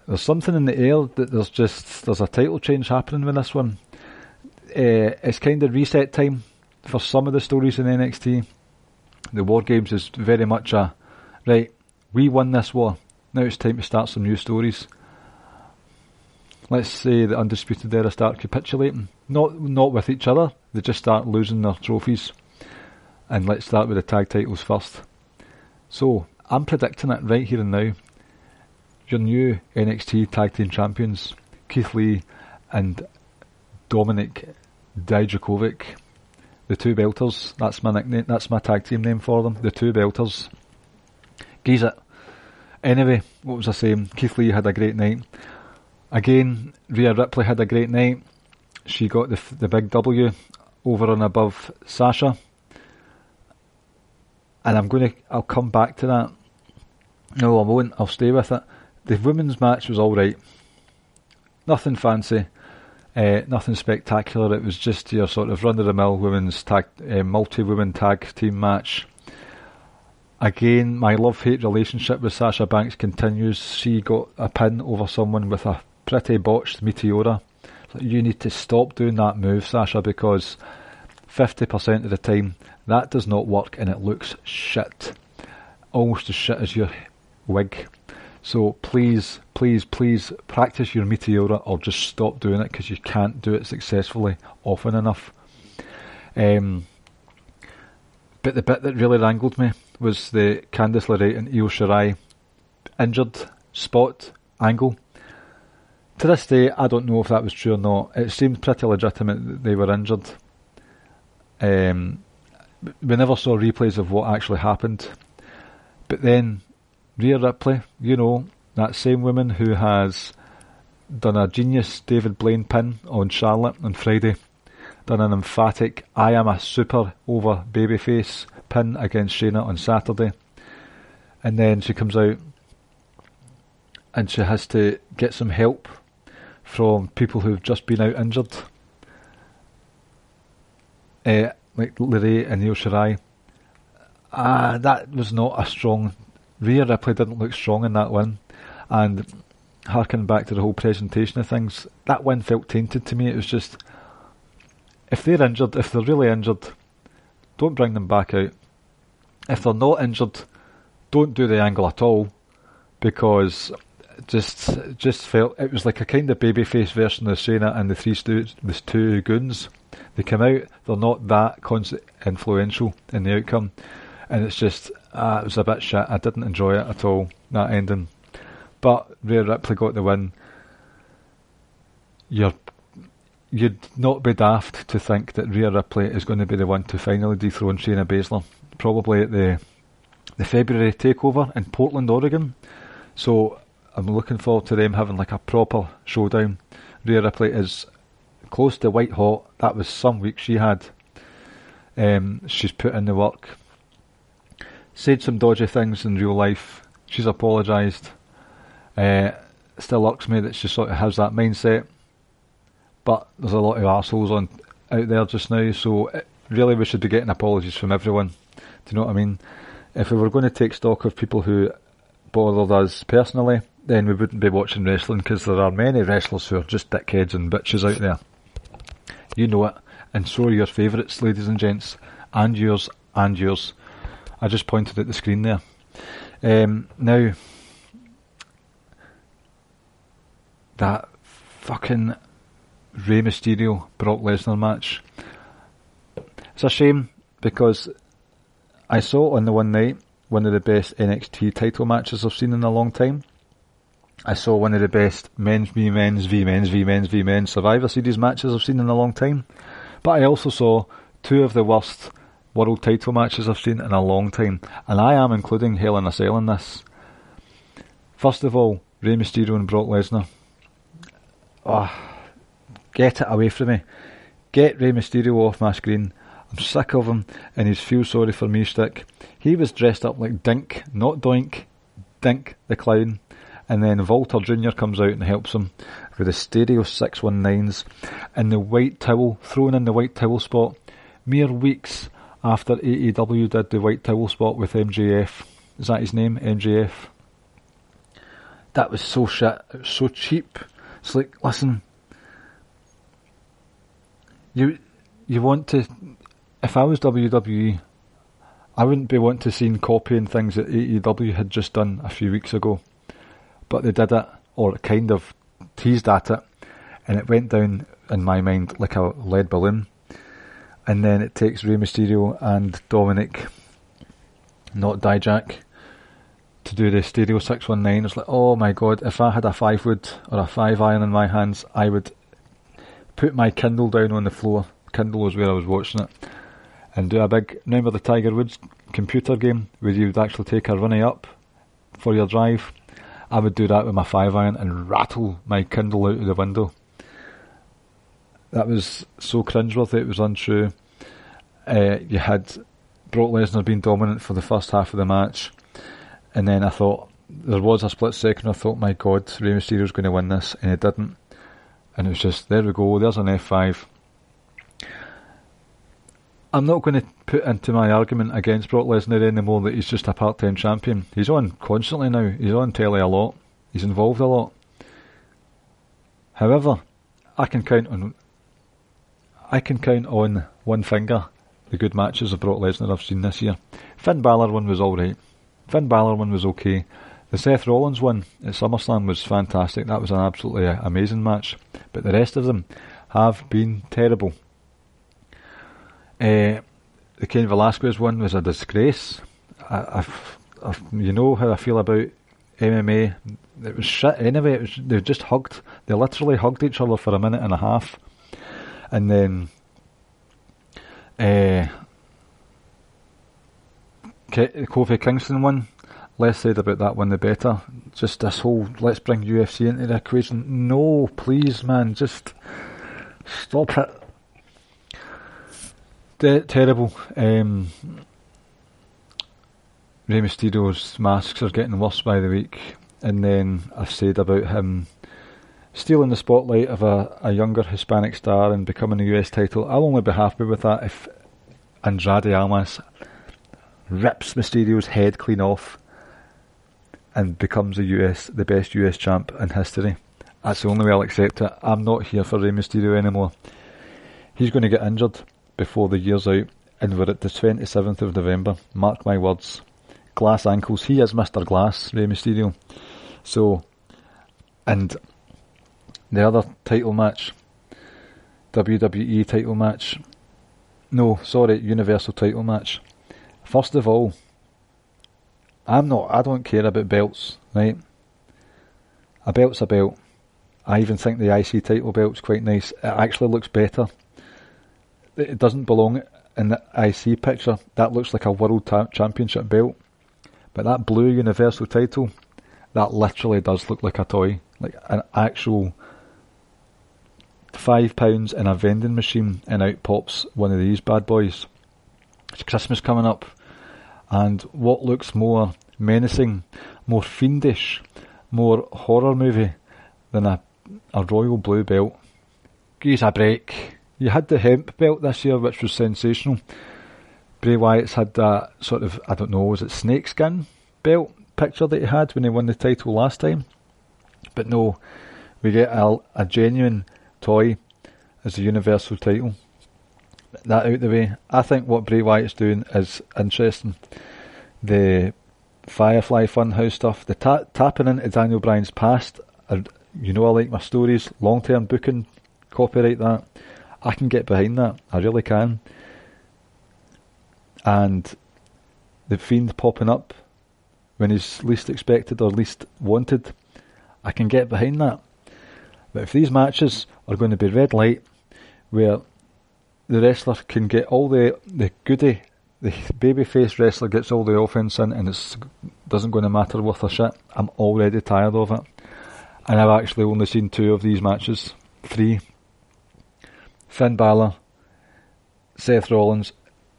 There's something in the air that there's just there's a title change happening with this one. Uh, it's kind of reset time for some of the stories in NXT. The War Games is very much a right. We won this war. Now it's time to start some new stories. Let's say the Undisputed Era start capitulating. Not not with each other. They just start losing their trophies. And let's start with the tag titles first. So I'm predicting it right here and now. Your new NXT Tag Team Champions, Keith Lee and Dominik Dijakovic the two belters. That's my nickname. That's my tag team name for them. The two belters. Geez it. Anyway, what was I saying? Keith Lee had a great night. Again, Rhea Ripley had a great night. She got the the big W over and above Sasha. And I'm going to. I'll come back to that. No, I won't. I'll stay with it. The women's match was all right. Nothing fancy. Uh, nothing spectacular. It was just your sort of run of the mill women's tag, uh, multi women tag team match. Again, my love hate relationship with Sasha Banks continues. She got a pin over someone with a pretty botched Meteora. You need to stop doing that move, Sasha, because 50% of the time that does not work and it looks shit. Almost as shit as your wig. So please, please, please practice your Meteora or just stop doing it because you can't do it successfully often enough. Um, but the bit that really wrangled me was the Candice LeRae and Io Shirai injured spot angle. To this day, I don't know if that was true or not. It seemed pretty legitimate that they were injured. Um, we never saw replays of what actually happened. But then Rhea Ripley, you know, that same woman who has done a genius David Blaine pin on Charlotte on Friday, done an emphatic I am a super over babyface pin against Shayna on Saturday, and then she comes out and she has to get some help from people who've just been out injured, uh, like LeRae and Io Shirai. Ah, that was not a strong Rhea Ripley didn't look strong in that win, and harking back to the whole presentation of things, that win felt tainted to me. It was just if they're injured, if they're really injured, don't bring them back out. If they're not injured, don't do the angle at all, because just just felt it was like a kind of babyface version of Shayna and the three stu- the two goons. They come out, they're not that influential in the outcome, and it's just uh, it was a bit shit. I didn't enjoy it at all, that ending. But Rhea Ripley got the win. You're, you'd not be daft to think that Rhea Ripley is going to be the one to finally dethrone Shayna Baszler. Probably at the the February takeover in Portland, Oregon. So I'm looking forward to them having like a proper showdown. Rhea Ripley is close to white hot. That was some week she had. Um, she's put in the work said some dodgy things in real life. She's apologised. Uh, still irks me that she sort of has that mindset. But there's a lot of assholes on out there just now, so it, really we should be getting apologies from everyone. Do you know what I mean? If we were going to take stock of people who bothered us personally, then we wouldn't be watching wrestling because there are many wrestlers who are just dickheads and bitches out there. You know it, and so are your favourites, ladies and gents, and yours, and yours. I just pointed at the screen there. Um, now, that fucking Rey Mysterio Brock Lesnar match. It's a shame because I saw on the one night one of the best NXT title matches I've seen in a long time. I saw one of the best men's v men's v men's v men's v men's Survivor Series matches I've seen in a long time. But I also saw two of the worst world title matches I've seen in a long time, and I am including Hell in a Cell in this. First of all, Rey Mysterio and Brock Lesnar. Oh, get it away from me. Get Rey Mysterio off my screen. I'm sick of him and his feel sorry for me stick. He was dressed up like Dink, not Doink, Dink the clown. And then Walter Jr. comes out and helps him with the stereo 619s and the white towel, thrown in the white towel spot, mere weeks after AEW did the white towel spot with MJF. Is that his name? MJF? That was so shit. It was so cheap. It's like, listen, you you want to. If I was WWE, I wouldn't be wanting to see copying things that AEW had just done a few weeks ago, but they did it, or kind of teased at it, and it went down in my mind like a lead balloon. And then it takes Rey Mysterio and Dominik, not Dijak, to do the Stereo 619. It's like, oh my god, if I had a 5 wood or a 5 iron in my hands, I would put my Kindle down on the floor. Kindle was where I was watching it. And do a big, remember the Tiger Woods computer game where you'd actually take a runny up for your drive? I would do that with my 5 iron and rattle my Kindle out of the window. That was so cringeworthy, it was untrue. Uh, you had Brock Lesnar being dominant for the first half of the match and then I thought there was a split second. I thought, my God, Rey Mysterio's going to win this, and he didn't. And it was just there we go. There's an F5. I'm not going to put into my argument against Brock Lesnar anymore that he's just a part-time champion. He's on constantly now. He's on telly a lot. He's involved a lot. However, I can count on I can count on one finger the good matches of Brock Lesnar I've seen this year. Finn Balor one was alright. Finn Balor one was okay. The Seth Rollins one at SummerSlam was fantastic. That was an absolutely amazing match. But the rest of them have been terrible. Uh, the Cain Velasquez one was a disgrace. I, I've, I've, you know how I feel about MMA. It was shit anyway. Was, they just hugged. They literally hugged each other for a minute and a half, and then uh, Kofi Kingston one. Less said about that one, the better. Just this whole let's bring UFC into the equation. No, please, man, just stop it. De- terrible. Um, Rey Mysterio's masks are getting worse by the week, and then I've said about him stealing the spotlight of a, a younger Hispanic star and becoming a US title. I'll only be happy with that if Andrade Almas rips Mysterio's head clean off and becomes the US the best US champ in history. That's the only way I'll accept it. I'm not here for Rey Mysterio anymore. He's going to get injured before the year's out, and we're at the 27th of November. Mark my words. Glass ankles. He is Mr. Glass, Rey Mysterio. So, and the other title match, WWE title match, no, sorry, Universal title match. First of all, I'm not, I don't care about belts, right? A belt's a belt. I even think the IC title belt's quite nice. It actually looks better. It doesn't belong in the IC picture. That looks like a world ta- championship belt. But that blue universal title, that literally does look like a toy. Like an actual five pounds in a vending machine and out pops one of these bad boys. It's Christmas coming up and what looks more menacing, more fiendish, more horror movie than a, a royal blue belt. Give us a break. You had the hemp belt this year, which was sensational. Bray Wyatt's had that sort of, I don't know, was it snakeskin belt picture that he had when he won the title last time? But no, we get a, a genuine toy as a universal title that out the way. I think what Bray Wyatt's doing is interesting. The Firefly Funhouse stuff, the ta- tapping into Daniel Bryan's past. You know, I like my stories, long term booking, copyright that. I can get behind that. I really can. And the Fiend popping up when he's least expected or least wanted, I can get behind that. But if these matches are going to be red light, where the wrestler can get all the the goody, the babyface wrestler gets all the offense in, and it doesn't going to matter worth a shit. I'm already tired of it, and I've actually only seen two of these matches, three. Finn Balor, Seth Rollins,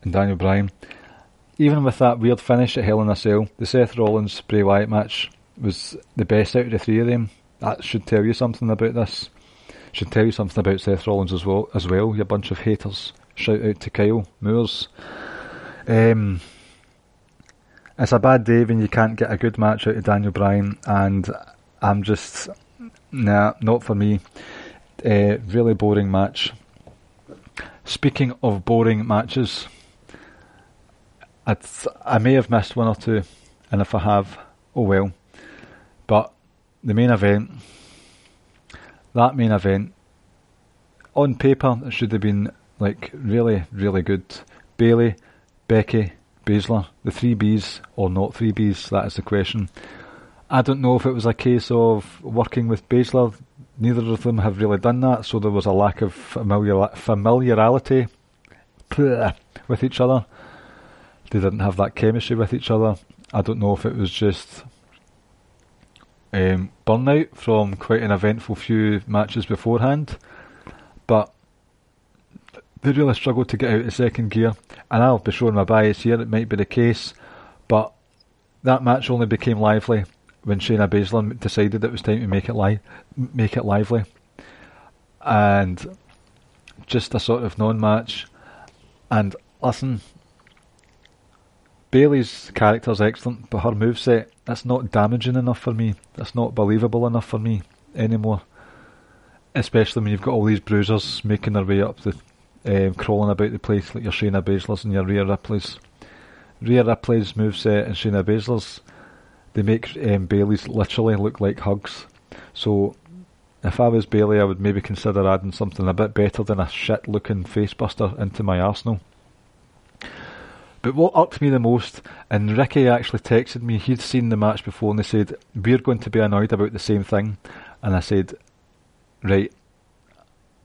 and Daniel Bryan. Even with that weird finish at Hell in a Cell, the Seth Rollins Bray Wyatt match was the best out of the three of them. That should tell you something about this. Should tell you something about Seth Rollins as well. As well, you bunch of haters. Shout out to Kyle Moores. Um, it's a bad day when you can't get a good match out of Daniel Bryan, and I'm just nah, not for me. Uh, really boring match. Speaking of boring matches, I may have missed one or two, and if I have, oh well. But the main event, that main event, on paper, it should have been like really, really good. Bayley, Becky, Baszler, the three Bs or not three Bs, that is the question. I don't know if it was a case of working with Baszler. Neither of them have really done that, so there was a lack of familiar, familiarity with each other. They didn't have that chemistry with each other. I don't know if it was just um, burnout from quite an eventful few matches beforehand, but they really struggled to get out of second gear. And I'll be showing my bias here, it might be the case, but that match only became lively when Shayna Baszler decided it was time to make it li- make it lively, and just a sort of non-match. And listen, Bayley's character is excellent, but her moveset that's not damaging enough for me. That's not believable enough for me anymore. Especially when you've got all these bruisers making their way up the, um, crawling about the place like your Shayna Baszler's and your Rhea Ripley's. Rhea Ripley's moveset and Shayna Baszler's, they make um, Bayley's literally look like hugs. So if I was Bayley, I would maybe consider adding something a bit better than a shit looking facebuster into my arsenal. But what irked me the most, and Ricky actually texted me, he'd seen the match before and they said, We're going to be annoyed about the same thing. And I said, Right,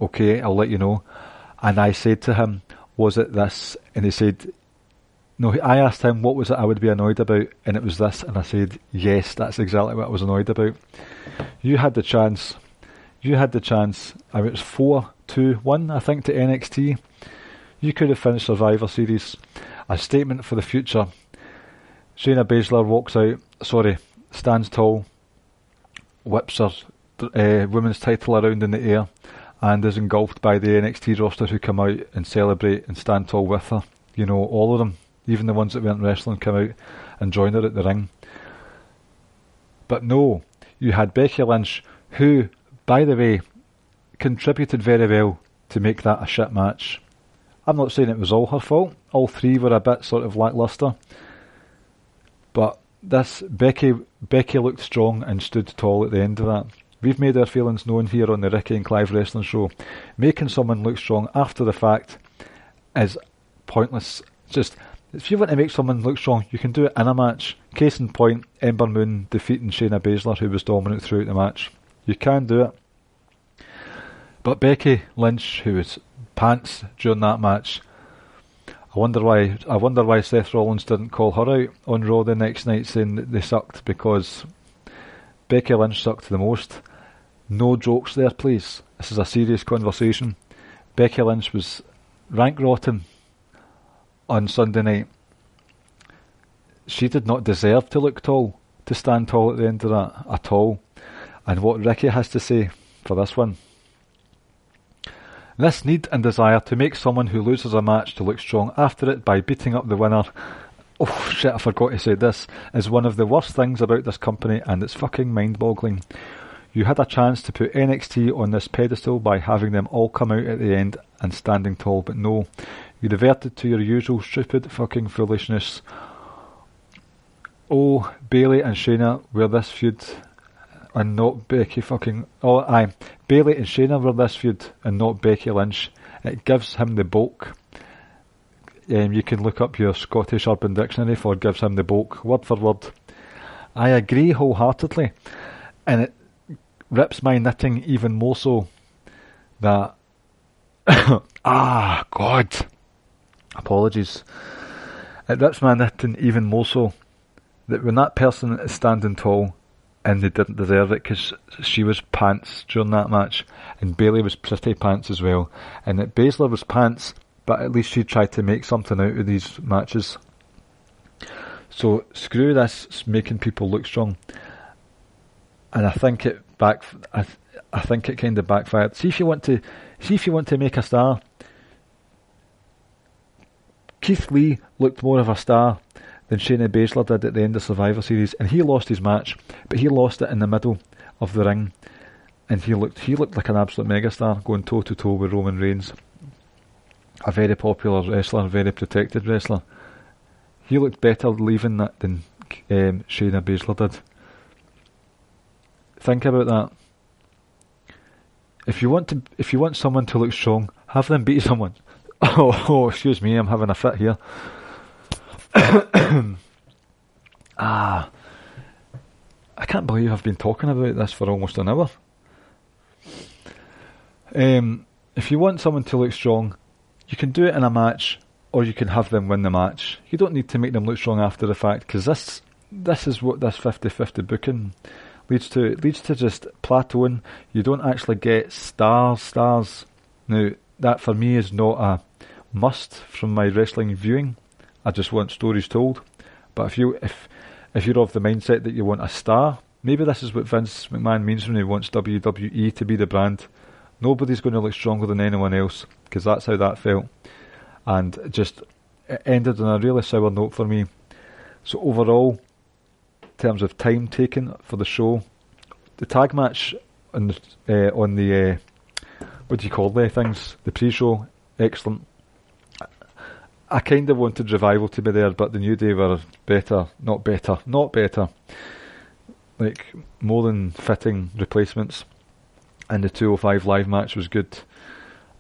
okay, I'll let you know. And I said to him, Was it this? And he said, No, I asked him, What was it I would be annoyed about? And it was this. And I said, Yes, that's exactly what I was annoyed about. You had the chance. You had the chance. I mean, it was 4 2 1, I think, to NXT. You could have finished Survivor Series a statement for the future. Shayna Baszler walks out, sorry, stands tall, whips her uh, women's title around in the air, and is engulfed by the NXT roster who come out and celebrate and stand tall with her. You know, all of them, even the ones that weren't wrestling, come out and join her at the ring. But no, you had Becky Lynch, who, by the way, contributed very well to make that a shit match. I'm not saying it was all her fault. All three were a bit sort of lackluster. But this Becky Becky looked strong and stood tall at the end of that. We've made our feelings known here on the Ricky and Clive Wrestling Show. Making someone look strong after the fact is pointless. Just if you want to make someone look strong, you can do it in a match. Case in point, Ember Moon defeating Shayna Baszler, who was dominant throughout the match. You can do it. But Becky Lynch, who was pants during that match. I wonder why. I wonder why Seth Rollins didn't call her out on Raw the next night, saying that they sucked because Becky Lynch sucked the most. No jokes there, please. This is a serious conversation. Becky Lynch was rank rotten on Sunday night. She did not deserve to look tall, to stand tall at the end of that at all. And what Ricky has to say for this one. This need and desire to make someone who loses a match to look strong after it by beating up the winner. Oh shit, I forgot to say this, is one of the worst things about this company and it's fucking mind boggling. You had a chance to put NXT on this pedestal by having them all come out at the end and standing tall, but no. You reverted to your usual stupid fucking foolishness. Oh, Bayley and Shayna were this feud and not Becky fucking. Oh, aye. Bayley and Shayna were this feud and not Becky Lynch. It gives him the bulk. um, you can look up your Scottish Urban Dictionary for gives him the bulk, word for word. I agree wholeheartedly, and it rips my knitting even more so that. ah, God. Apologies. It rips my knitting even more so that when that person is standing tall and they didn't deserve it because she was pants during that match and Bayley was pretty pants as well and that Baszler was pants but at least she tried to make something out of these matches. So screw this making people look strong. And I think it back. I, th- I think it kind of backfired. See if you want to, see if you want to make a star. Keith Lee looked more of a star than Shayna Baszler did at the end of Survivor Series, and he lost his match, but he lost it in the middle of the ring, and he looked he looked like an absolute megastar going toe to toe with Roman Reigns a very popular wrestler, very protected wrestler. He looked better leaving that than um, Shayna Baszler did. Think about that. If you want to, if you want someone to look strong, have them beat someone. Oh, oh excuse me, I'm having a fit here. ah, I can't believe I've been talking about this for almost an hour. Um, if you want someone to look strong, you can do it in a match, or you can have them win the match. You don't need to make them look strong after the fact, because this this is what this 50-50 booking leads to. Leads to just plateauing. You don't actually get stars, stars. Now, that for me is not a must from my wrestling viewing. I just want stories told. But if you if if you're of the mindset that you want a star, maybe this is what Vince McMahon means when he wants WWE to be the brand. Nobody's going to look stronger than anyone else because that's how that felt. And just ended on a really sour note for me. So overall, terms of time taken for the show, the tag match on the, uh, on the uh, what do you call the things? The pre-show, excellent. I kind of wanted revival to be there, but the New Day were better, not better, not better. Like more than fitting replacements and the 205 live match was good.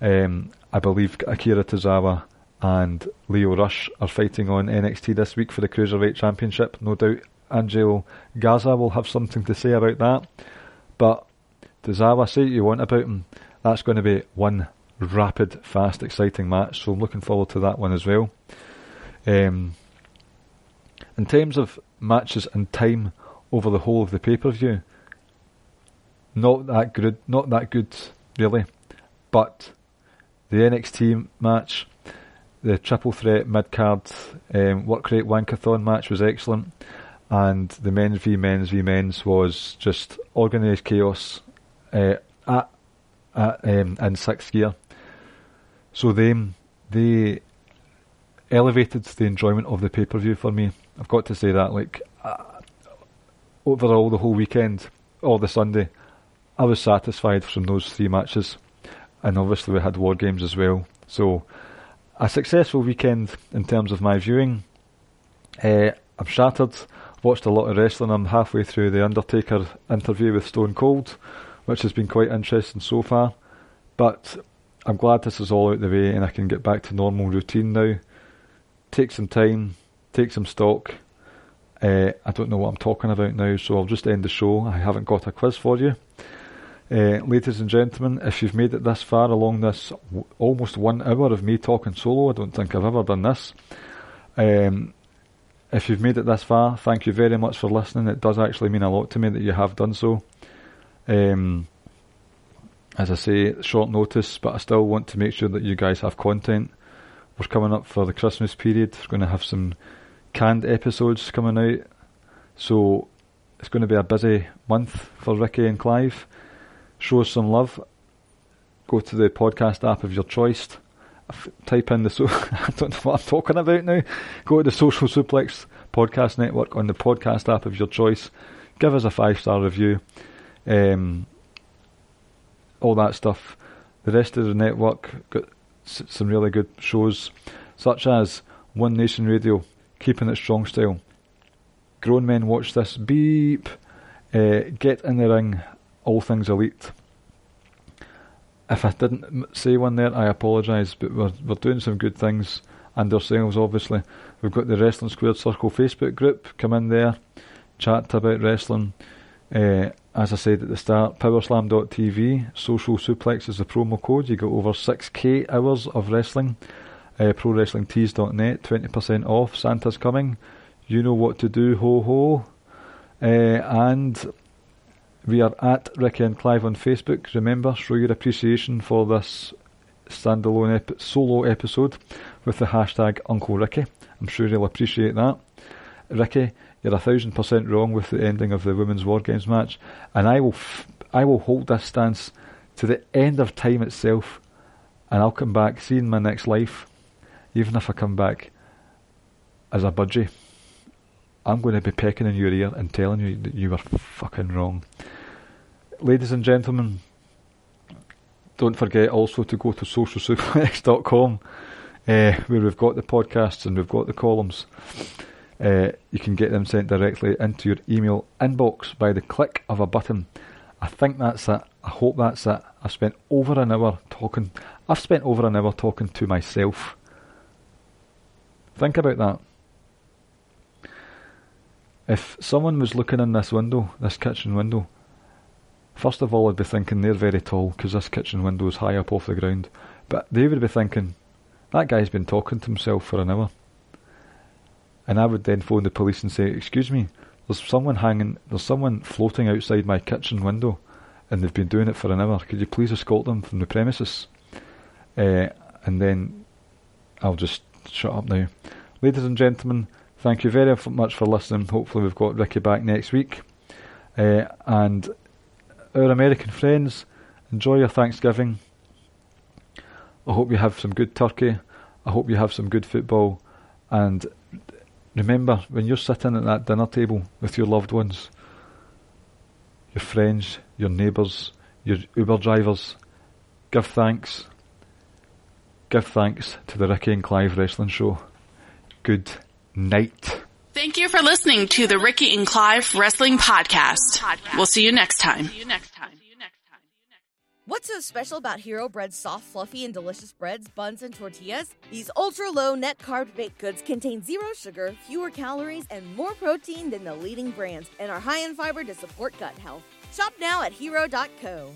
Um, I believe Akira Tozawa and Lio Rush are fighting on NXT this week for the Cruiserweight Championship. No doubt Angelo Garza will have something to say about that. But Tozawa, say what you want about him, that's going to be one rapid, fast, exciting match. So I'm looking forward to that one as well. Um, in terms of matches and time over the whole of the pay per view, not that good, not that good really. But the NXT match, the triple threat mid card um, work rate wankathon match was excellent, and the men's v men's v men's was just organised chaos uh, at, at um, in sixth gear. So they they elevated the enjoyment of the pay per view for me. I've got to say that like uh, overall the whole weekend or the Sunday I was satisfied from those three matches, and obviously we had war games as well. So a successful weekend in terms of my viewing. Uh, I'm shattered. Watched a lot of wrestling. I'm halfway through the Undertaker interview with Stone Cold, which has been quite interesting so far. But I'm glad this is all out the way and I can get back to normal routine now. Take some time, take some stock. Uh, I don't know what I'm talking about now, so I'll just end the show. I haven't got a quiz for you. Uh, ladies and gentlemen, if you've made it this far along this w- almost one hour of me talking solo, I don't think I've ever done this. Um, if you've made it this far, thank you very much for listening. It does actually mean a lot to me that you have done so. Um, as I say, short notice, but I still want to make sure that you guys have content. We're coming up for the Christmas period. We're going to have some canned episodes coming out. So it's going to be a busy month for Ricky and Clive show us some love, go to the podcast app of your choice. Type in the so I don't know what I'm talking about now. Go to the Social Suplex Podcast Network on the podcast app of your choice. Give us a five star review. Um, all that stuff. The rest of the network got some really good shows, such as One Nation Radio, Keeping It Strong Style. Grown men watch this. Beep. Uh, get in the ring all things elite. If I didn't say one there, I apologise, but we're, we're doing some good things and ourselves, obviously. We've got the Wrestling Squared Circle Facebook group. Come in there, chat about wrestling. Uh, as I said at the start, powerslam.tv, social suplex is the promo code. You get over 6k hours of wrestling. Uh, ProWrestlingTees.net, 20% off. Santa's coming. You know what to do, ho ho. Uh, and we are at Ricky and Clive on Facebook. Remember, show your appreciation for this standalone ep- solo episode with the hashtag Uncle Ricky. I'm sure you'll appreciate that. Ricky, you're a thousand percent wrong with the ending of the women's War Games match, and I will, f- I will hold this stance to the end of time itself, and I'll come back, see in my next life, even if I come back as a budgie. I'm going to be pecking in your ear and telling you that you were fucking wrong. Ladies and gentlemen, don't forget also to go to socialsuplex.com uh, where we've got the podcasts and we've got the columns. Uh, you can get them sent directly into your email inbox by the click of a button. I think that's it. I hope that's it. I've spent over an hour talking. I've spent over an hour talking to myself. Think about that. If someone was looking in this window, this kitchen window, first of all I'd be thinking they're very tall because this kitchen window is high up off the ground. But they would be thinking, that guy's been talking to himself for an hour. And I would then phone the police and say, excuse me, there's someone hanging, there's someone floating outside my kitchen window and they've been doing it for an hour. Could you please escort them from the premises? Uh, and then I'll just shut up now. Ladies and gentlemen, thank you very much for listening. Hopefully, we've got Ricky back next week. Uh, and our American friends, enjoy your Thanksgiving. I hope you have some good turkey. I hope you have some good football. And remember, when you're sitting at that dinner table with your loved ones, your friends, your neighbours, your Uber drivers, give thanks. Give thanks to the Ricky and Clive Wrestling Show. Good night. Thank you for listening to the Ricky and Clive Wrestling Podcast. We'll see you next time. What's so special about Hero Bread's soft, fluffy, and delicious breads, buns, and tortillas? These ultra low net carb baked goods contain zero sugar, fewer calories, and more protein than the leading brands, and are high in fiber to support gut health. Shop now at hero.co.